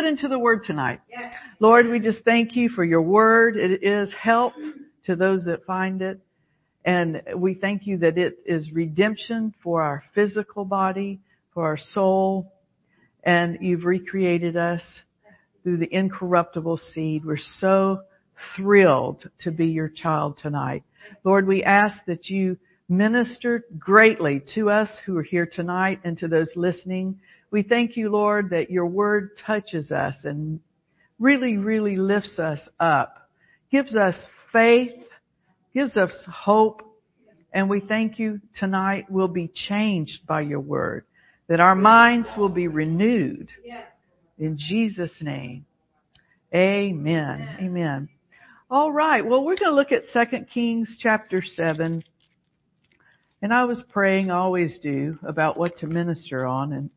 get into the word tonight. Lord, we just thank you for your word. It is help to those that find it. And we thank you that it is redemption for our physical body, for our soul, and you've recreated us through the incorruptible seed. We're so thrilled to be your child tonight. Lord, we ask that you minister greatly to us who are here tonight and to those listening. We thank you, Lord, that your word touches us and really, really lifts us up, gives us faith, gives us hope, and we thank you tonight we'll be changed by your word, that our minds will be renewed. In Jesus' name. Amen. Amen. All right. Well, we're going to look at 2 Kings chapter 7. And I was praying, I always do, about what to minister on. And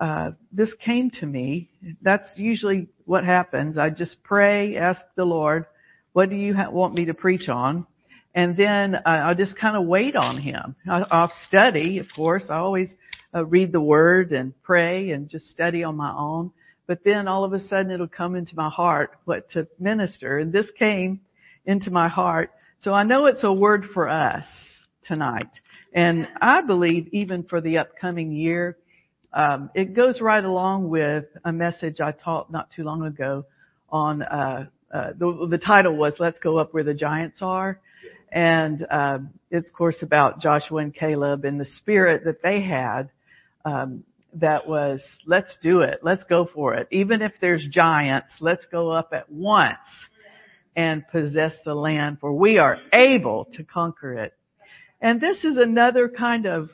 uh, this came to me. That's usually what happens. I just pray, ask the Lord, what do you ha- want me to preach on? And then uh, I just kind of wait on Him. I, I'll study, of course. I always uh, read the Word and pray and just study on my own but then all of a sudden it'll come into my heart what to minister. And this came into my heart. So I know it's a word for us tonight. And I believe even for the upcoming year, um, it goes right along with a message I taught not too long ago on, uh, uh, the, the title was Let's Go Up Where the Giants Are. And, um, it's of course about Joshua and Caleb and the spirit that they had, um, that was, let's do it. Let's go for it. Even if there's giants, let's go up at once and possess the land for we are able to conquer it. And this is another kind of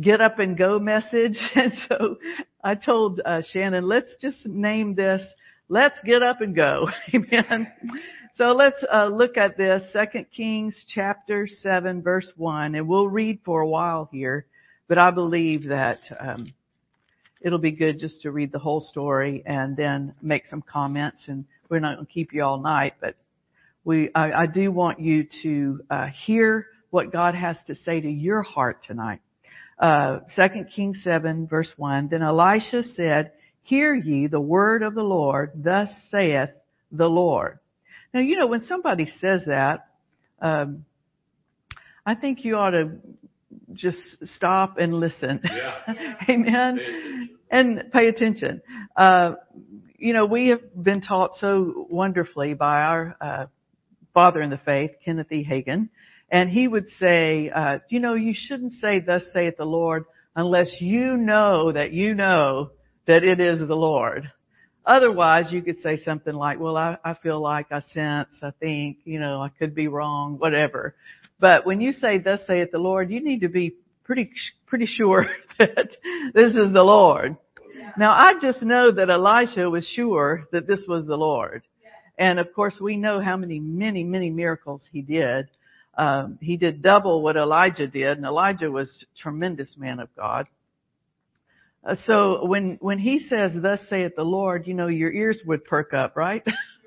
get up and go message. And so I told uh, Shannon, let's just name this, let's get up and go. Amen. So let's uh, look at this, Second Kings chapter 7 verse 1, and we'll read for a while here, but I believe that um, it'll be good just to read the whole story and then make some comments. And we're not going to keep you all night, but we, I, I do want you to uh, hear what God has to say to your heart tonight. Uh, 2 Kings 7 verse 1, Then Elisha said, Hear ye the word of the Lord, thus saith the Lord. Now, you know, when somebody says that, um, I think you ought to just stop and listen. Yeah. Amen. And pay attention. Uh, you know, we have been taught so wonderfully by our uh, father in the faith, Kenneth E. Hagin, and he would say, uh, you know, you shouldn't say, "Thus saith the Lord," unless you know that you know that it is the Lord. Otherwise, you could say something like, "Well, I, I feel like, I sense, I think, you know, I could be wrong, whatever." But when you say, "Thus saith the Lord," you need to be pretty pretty sure that this is the Lord. Now I just know that Elisha was sure that this was the Lord. And of course we know how many, many, many miracles he did. Um, he did double what Elijah did, and Elijah was a tremendous man of God. Uh, so when, when he says, thus saith the Lord, you know, your ears would perk up, right?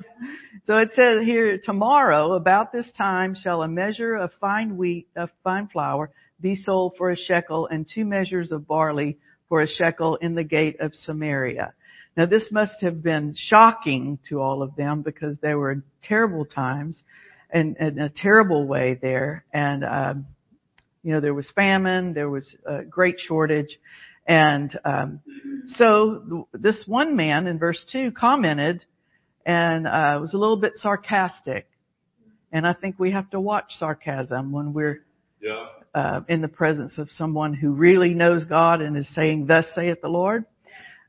so it says here, tomorrow about this time shall a measure of fine wheat, of fine flour, be sold for a shekel and two measures of barley for a shekel in the gate of Samaria. Now this must have been shocking to all of them because they were terrible times and in a terrible way there. And, um, you know, there was famine, there was a great shortage. And, um, so this one man in verse two commented and, uh, was a little bit sarcastic. And I think we have to watch sarcasm when we're Yeah. uh, in the presence of someone who really knows God and is saying, thus saith the Lord.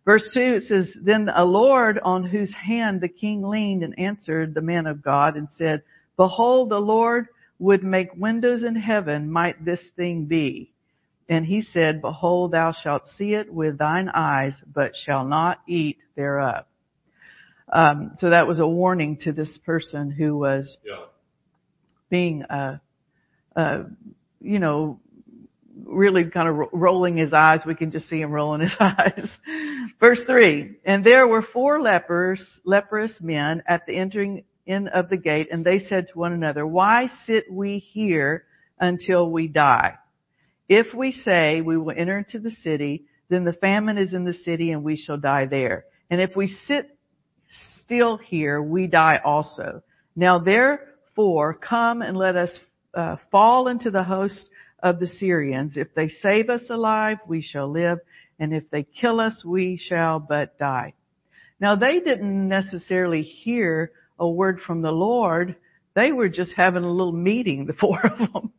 Verse 2, it says, Then a Lord on whose hand the king leaned and answered the man of God and said, Behold, the Lord would make windows in heaven, might this thing be? And he said, Behold, thou shalt see it with thine eyes, but shall not eat thereof. Um, so that was a warning to this person who was Yeah. being, uh, uh, you know, really kind of ro- rolling his eyes. We can just see him rolling his eyes. Verse three, and there were four lepers, leprous men at the entering in of the gate, and they said to one another, why sit we here until we die? If we say we will enter into the city, then the famine is in the city and we shall die there. And if we sit still here, we die also. Now therefore, come and let us uh, fall into the host of the Syrians. If they save us alive, we shall live, and if they kill us, we shall but die. Now they didn't necessarily hear a word from the Lord. They were just having a little meeting, the four of them,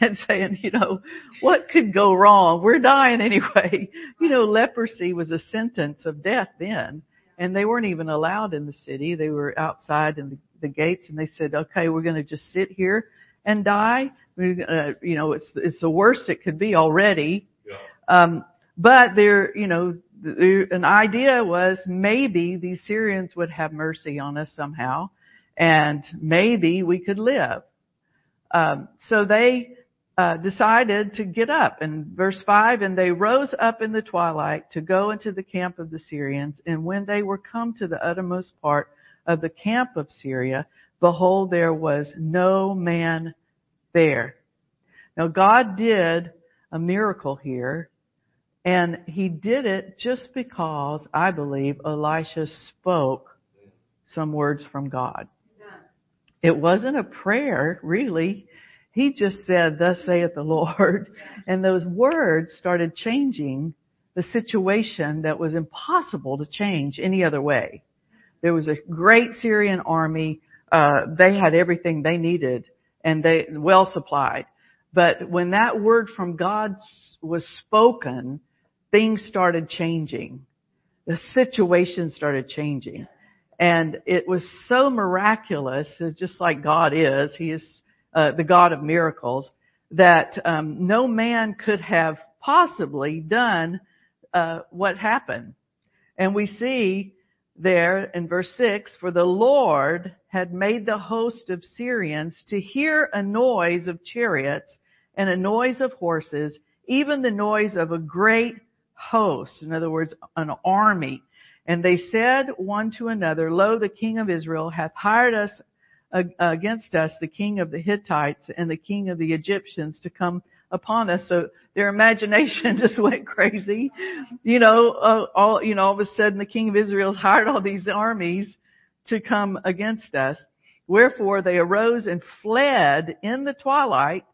and saying, you know, what could go wrong? We're dying anyway. You know, leprosy was a sentence of death then, and they weren't even allowed in the city. They were outside in the, the gates, and they said, okay, we're going to just sit here and die. Uh, you know, it's it's the worst it could be already. Yeah. Um, but they're, you know, an idea was maybe these Syrians would have mercy on us somehow, and maybe we could live. Um, so they uh, decided to get up. In verse five, and they rose up in the twilight to go into the camp of the Syrians. And when they were come to the uttermost part of the camp of Syria, behold, there was no man there. Now God did a miracle here, and He did it just because I believe Elisha spoke some words from God. It wasn't a prayer, really. He just said, thus saith the Lord. And those words started changing the situation that was impossible to change any other way. There was a great Syrian army. Uh, they had everything they needed and they well supplied. But when that word from God was spoken, things started changing. The situation started changing. And it was so miraculous, just like God is. He is uh, the God of miracles that um, no man could have possibly done uh, what happened. And we see there in verse 6, for the Lord had made the host of Syrians to hear a noise of chariots and a noise of horses, even the noise of a great host. In other words, an army. And they said one to another, Lo, the king of Israel hath hired us against us, the king of the Hittites and the king of the Egyptians to come upon us. So their imagination just went crazy. You know, uh, all, you know, all of a sudden the king of Israel's hired all these armies to come against us. Wherefore they arose and fled in the twilight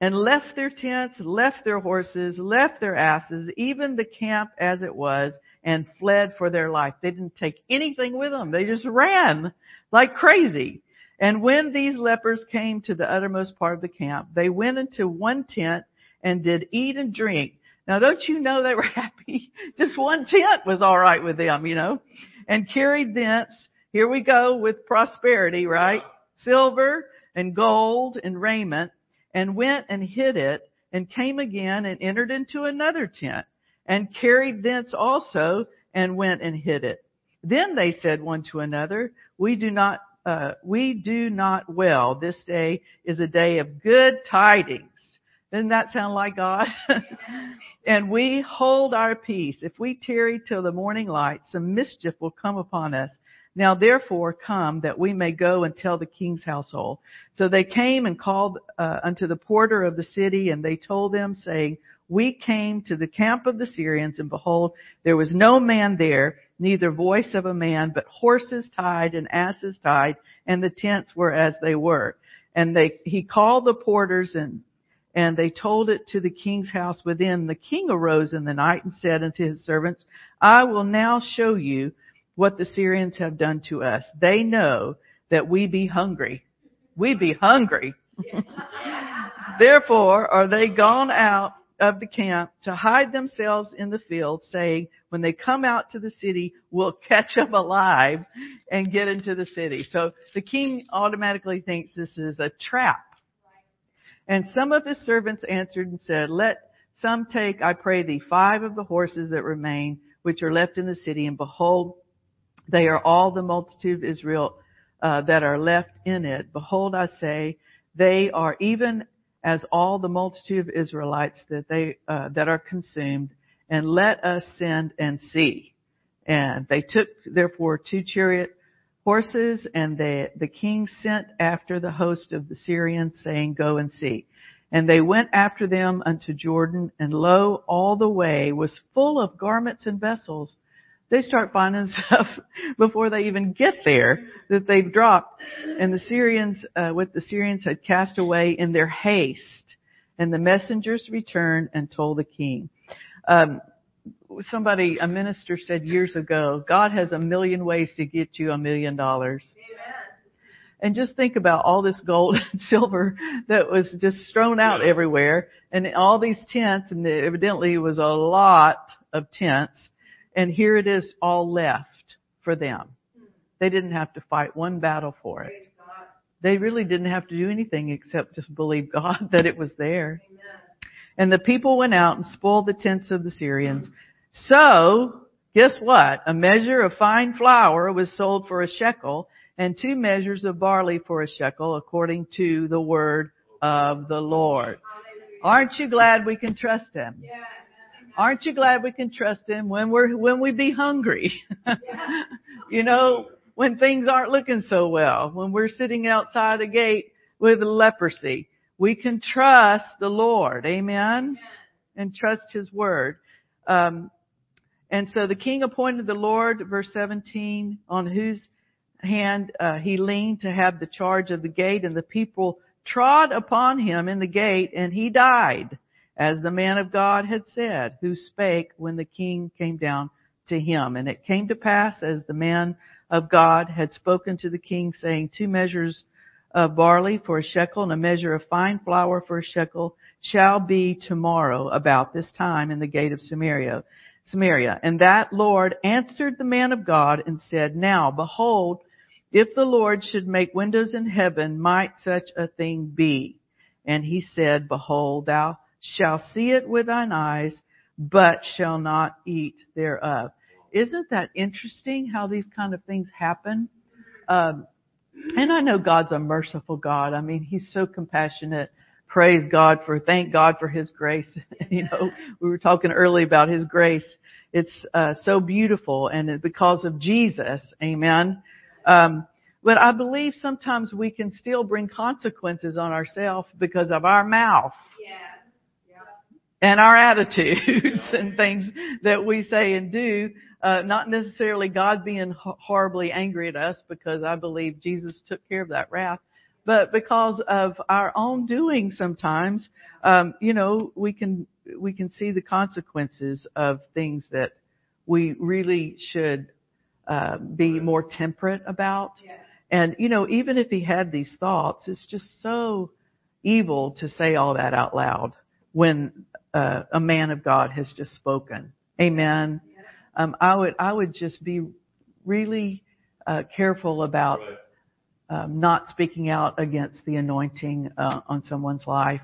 and left their tents, left their horses, left their asses, even the camp as it was, and fled for their life. They didn't take anything with them. They just ran like crazy. And when these lepers came to the uttermost part of the camp, they went into one tent and did eat and drink. Now don't you know they were happy? Just one tent was alright with them, you know, and carried thence, here we go with prosperity, right? Silver and gold and raiment and went and hid it and came again and entered into another tent and carried thence also and went and hid it. Then they said one to another, we do not uh, we do not well. This day is a day of good tidings. Doesn't that sound like God? and we hold our peace. If we tarry till the morning light, some mischief will come upon us. Now therefore come that we may go and tell the king's household. So they came and called uh, unto the porter of the city and they told them saying, we came to the camp of the Syrians and behold, there was no man there, neither voice of a man, but horses tied and asses tied, and the tents were as they were. And they, he called the porters and, and they told it to the king's house within. The king arose in the night and said unto his servants, I will now show you what the Syrians have done to us. They know that we be hungry. We be hungry. Therefore are they gone out of the camp to hide themselves in the field, saying, when they come out to the city, we'll catch them alive and get into the city. So the king automatically thinks this is a trap. And some of his servants answered and said, let some take, I pray thee, five of the horses that remain, which are left in the city, and behold, they are all the multitude of Israel uh, that are left in it. Behold, I say, they are even as all the multitude of Israelites that they uh, that are consumed, and let us send and see. And they took therefore two chariot horses, and they, the king sent after the host of the Syrians, saying, Go and see. And they went after them unto Jordan, and lo, all the way was full of garments and vessels. They start finding stuff before they even get there that they've dropped. And the Syrians, uh, what the Syrians had cast away in their haste. And the messengers returned and told the king. Um, somebody, a minister said years ago, God has a million ways to get you a million dollars. And just think about all this gold and silver that was just strewn out everywhere and all these tents and evidently it was a lot of tents and here it is all left for them. They didn't have to fight one battle for it. They really didn't have to do anything except just believe God that it was there. And the people went out and spoiled the tents of the Syrians. So, guess what? A measure of fine flour was sold for a shekel and two measures of barley for a shekel according to the word of the Lord. Aren't you glad we can trust Him? Aren't you glad we can trust Him when we're, when we be hungry? you know, when things aren't looking so well, when we're sitting outside a gate with leprosy, we can trust the Lord. Amen? And trust His word. Um, and so the king appointed the Lord, verse 17, on whose hand uh, he leaned to have the charge of the gate, and the people trod upon him in the gate, and he died as the man of God had said, who spake when the king came down to him. And it came to pass as the man of God had spoken to the king saying, two measures of barley for a shekel and a measure of fine flour for a shekel shall be tomorrow about this time in the gate of Samaria. Samaria. And that Lord answered the man of God and said, Now behold, if the Lord should make windows in heaven, might such a thing be? And he said, Behold, thou shall see it with thine eyes, but shall not eat thereof. Isn't that interesting how these kind of things happen? Um, and I know God's a merciful God. I mean, He's so compassionate. Praise God for, thank God for His grace. you know, we were talking early about His grace. It's uh, so beautiful, and because of Jesus, Amen. Um, but I believe sometimes we can still bring consequences on ourselves because of our mouth. Yeah and our attitudes and things that we say and do. Uh, not necessarily God being horribly angry at us because I believe Jesus took care of that wrath, but because of our own doing sometimes, um, you know, we can, we can see the consequences of things that we really should, uh, be more temperate about. And, you know, even if he had these thoughts, it's just so evil to say all that out loud when uh, a man of God has just spoken. Amen. Um, I would I would just be really uh, careful about um, not speaking out against the anointing uh, on someone's life,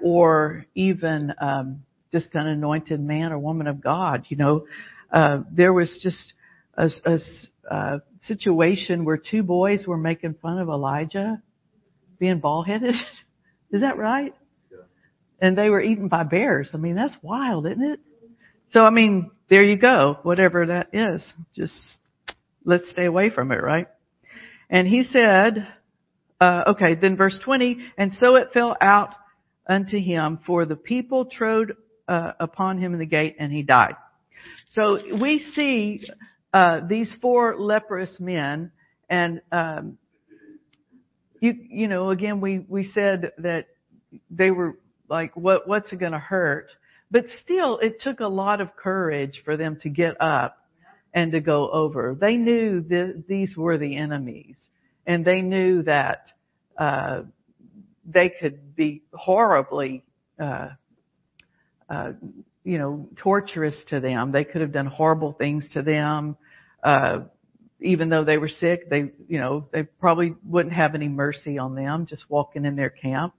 or even um, just an anointed man or woman of God. You know, uh, there was just a, a, a situation where two boys were making fun of Elijah being bald headed. Is that right? And they were eaten by bears. I mean, that's wild, isn't it? So, I mean, there you go. Whatever that is, just let's stay away from it, right? And he said, uh, okay, then verse 20, and so it fell out unto him, for the people trode uh, upon him in the gate, and he died. So we see uh, these four leprous men, and um, you you know, again, we we said that they were like what what's it going to hurt? But still, it took a lot of courage for them to get up and to go over. They knew that these were the enemies, and they knew that uh, they could be horribly, uh, uh, you know, torturous to them. They could have done horrible things to them. Uh, even though they were sick, they, you know, they probably wouldn't have any mercy on them just walking in their camp.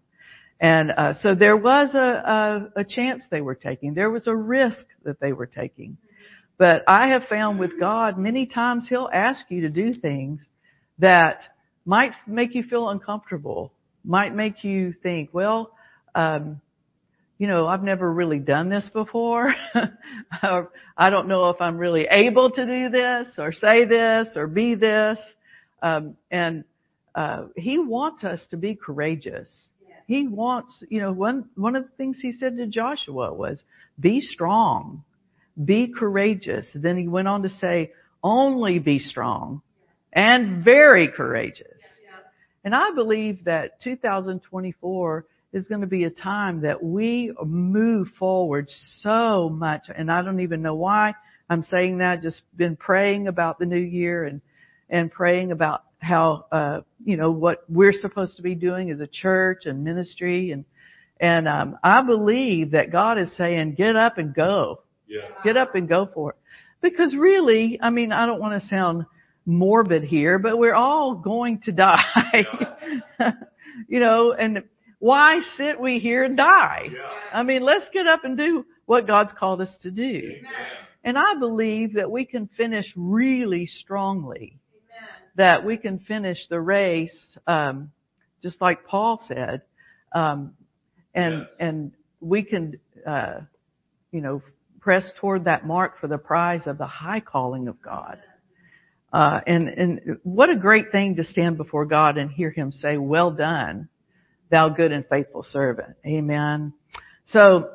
And uh, so there was a, a, a chance they were taking. There was a risk that they were taking. But I have found with God, many times He'll ask you to do things that might make you feel uncomfortable, might make you think, well, um, you know, I've never really done this before. I don't know if I'm really able to do this or say this or be this. Um, and uh, He wants us to be courageous. He wants, you know, one, one of the things he said to Joshua was, be strong. be courageous. Then he went on to say, only be strong and very courageous. And I believe that 2024 is going to be a time that we move forward so much. And I don't even know why I'm saying that. Just been praying about the new year and, and praying about how, uh, you know, what we're supposed to be doing as a church and ministry. And, and, um, I believe that God is saying, get up and go. Yeah. Get up and go for it. Because really, I mean, I don't want to sound morbid here, but we're all going to die. you know, and why sit we here and die? Yeah. I mean, let's get up and do what God's called us to do. Amen. And I believe that we can finish really strongly. That we can finish the race, um, just like Paul said, um, and Yes. and we can, uh, you know, press toward that mark for the prize of the high calling of God. Uh, and and what a great thing to stand before God and hear Him say, "Well done, thou good and faithful servant." Amen. So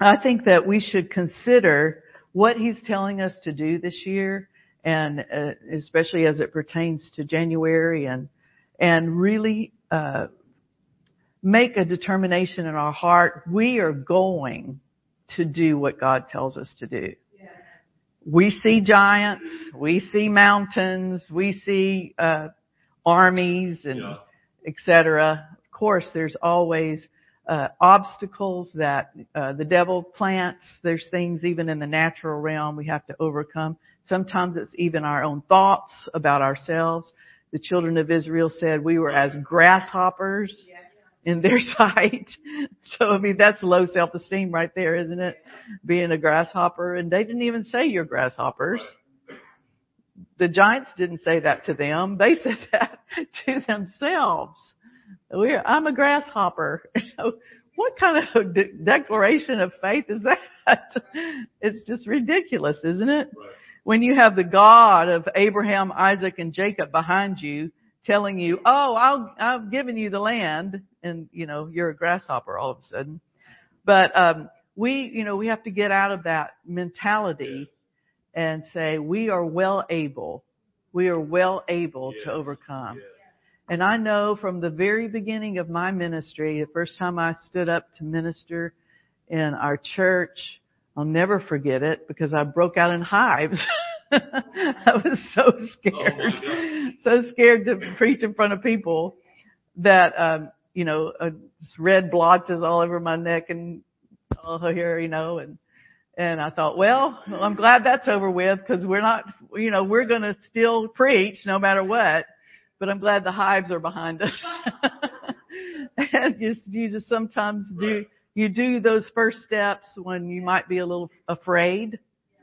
I think that we should consider what he's telling us to do this year and uh, especially as it pertains to January and and really uh, make a determination in our heart we are going to do what God tells us to do. We see giants, we see mountains, we see uh, armies and Yeah. etc. Of course, there's always uh, obstacles that uh, the devil plants. There's things even in the natural realm we have to overcome. Sometimes it's even our own thoughts about ourselves. The children of Israel said we were as grasshoppers in their sight. So I mean that's low self-esteem right there, isn't it? Being a grasshopper, and they didn't even say you're grasshoppers. The giants didn't say that to them. They said that to themselves. We're, I'm a grasshopper. What kind of de- declaration of faith is that? It's just ridiculous, isn't it? Right. When you have the God of Abraham, Isaac, and Jacob behind you telling you, oh, I'll, I've given you the land, and you know, you're a grasshopper all of a sudden. But, um, we, you know, we have to get out of that mentality and say, we are well able. We are well able Yes. to overcome. Yes. And I know from the very beginning of my ministry, the first time I stood up to minister in our church, I'll never forget it because I broke out in hives. I was so scared, Oh so scared to preach in front of people that, um, you know, uh, red blotches all over my neck and all here, you know, and, and I thought, well, I'm glad that's over with because we're not, you know, we're going to still preach no matter what but I'm glad the hives are behind us. and just, you just sometimes do. You do those first steps when you might be a little afraid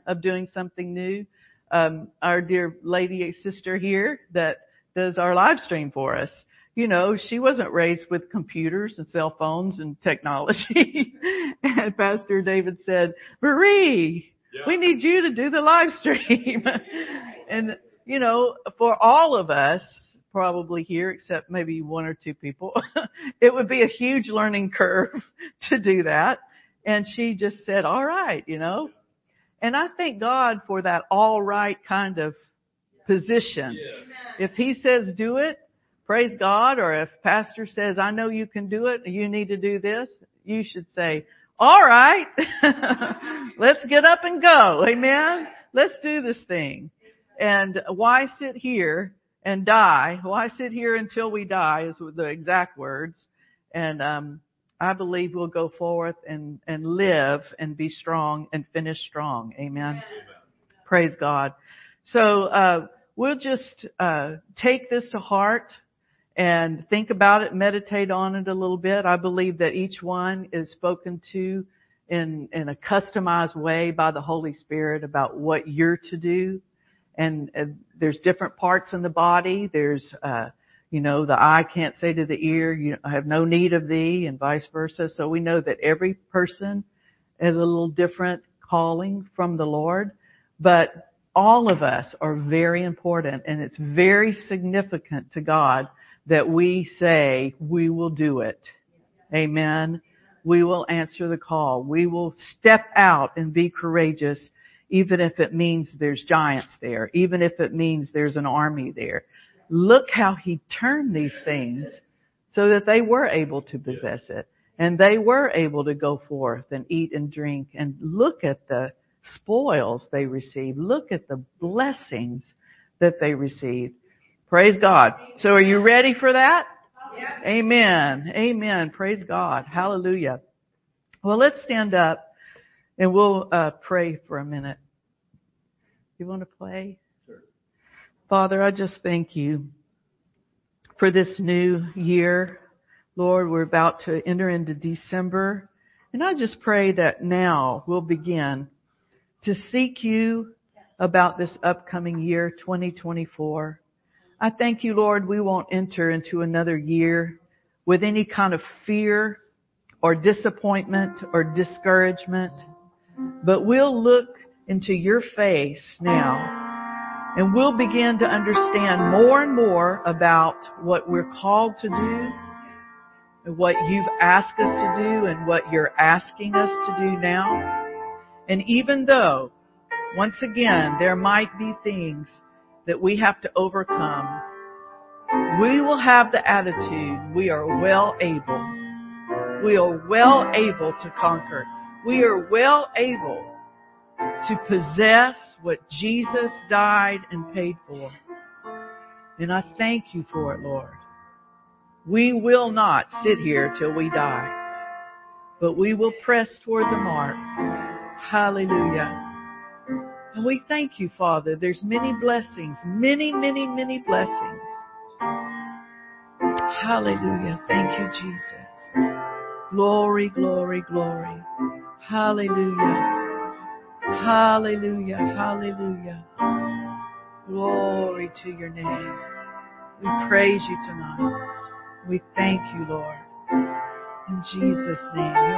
of doing something new. Um, our dear lady sister here that does our live stream for us, you know, she wasn't raised with computers and cell phones and technology. and Pastor David said, Marie, Yeah. we need you to do the live stream. and, you know, for all of us, probably here, except maybe one or two people, it would be a huge learning curve to do that. And she just said, all right, you know. And I thank God for that all right kind of position. Yes. If he says do it, praise God, or if pastor says, I know you can do it, you need to do this, you should say, all right, let's get up and go. Amen. Let's do this thing. And why sit here and die? Why sit here until we die is the exact words. And, um, I believe we'll go forth and, and live and be strong and finish strong. Amen. Praise God. So, uh, we'll just, uh, take this to heart and think about it, meditate on it a little bit. I believe that each one is spoken to in, in a customized way by the Holy Spirit about what you're to do. And, uh, there's different parts in the body. There's, uh, you know, the eye can't say to the ear, you have no need of thee and vice versa. So we know that every person has a little different calling from the Lord, but all of us are very important and it's very significant to God that we say we will do it. Amen. we will answer the call. We will step out and be courageous, even if it means there's giants there, even if it means there's an army there. Look how he turned these things so that they were able to possess it and they were able to go forth and eat and drink and look at the spoils they received. Look at the blessings that they received. Praise God. So are you ready for that? Yeah. Amen. Amen. Praise God. Hallelujah. Well, let's stand up and we'll uh, pray for a minute. You want to play? Sure. Father, I just thank you for this new year. Lord, we're about to enter into December. And I just pray that now we'll begin to seek you about this upcoming year, 2024. I thank you, Lord, we won't enter into another year with any kind of fear or disappointment or discouragement, but we'll look into your face now and we'll begin to understand more and more about what we're called to do and what you've asked us to do and what you're asking us to do now. And even though, once again, there might be things that we have to overcome, we will have the attitude we are well able. We are well able to conquer. We are well able to possess what Jesus died and paid for. And I thank you for it, Lord. We will not sit here till we die, but we will press toward the mark. Hallelujah. And we thank you, Father. There's many blessings, many, many, many blessings. Hallelujah. Thank you, Jesus. Glory, glory, glory. Hallelujah. Hallelujah. Hallelujah. Glory to your name. We praise you tonight. We thank you, Lord. In Jesus' name.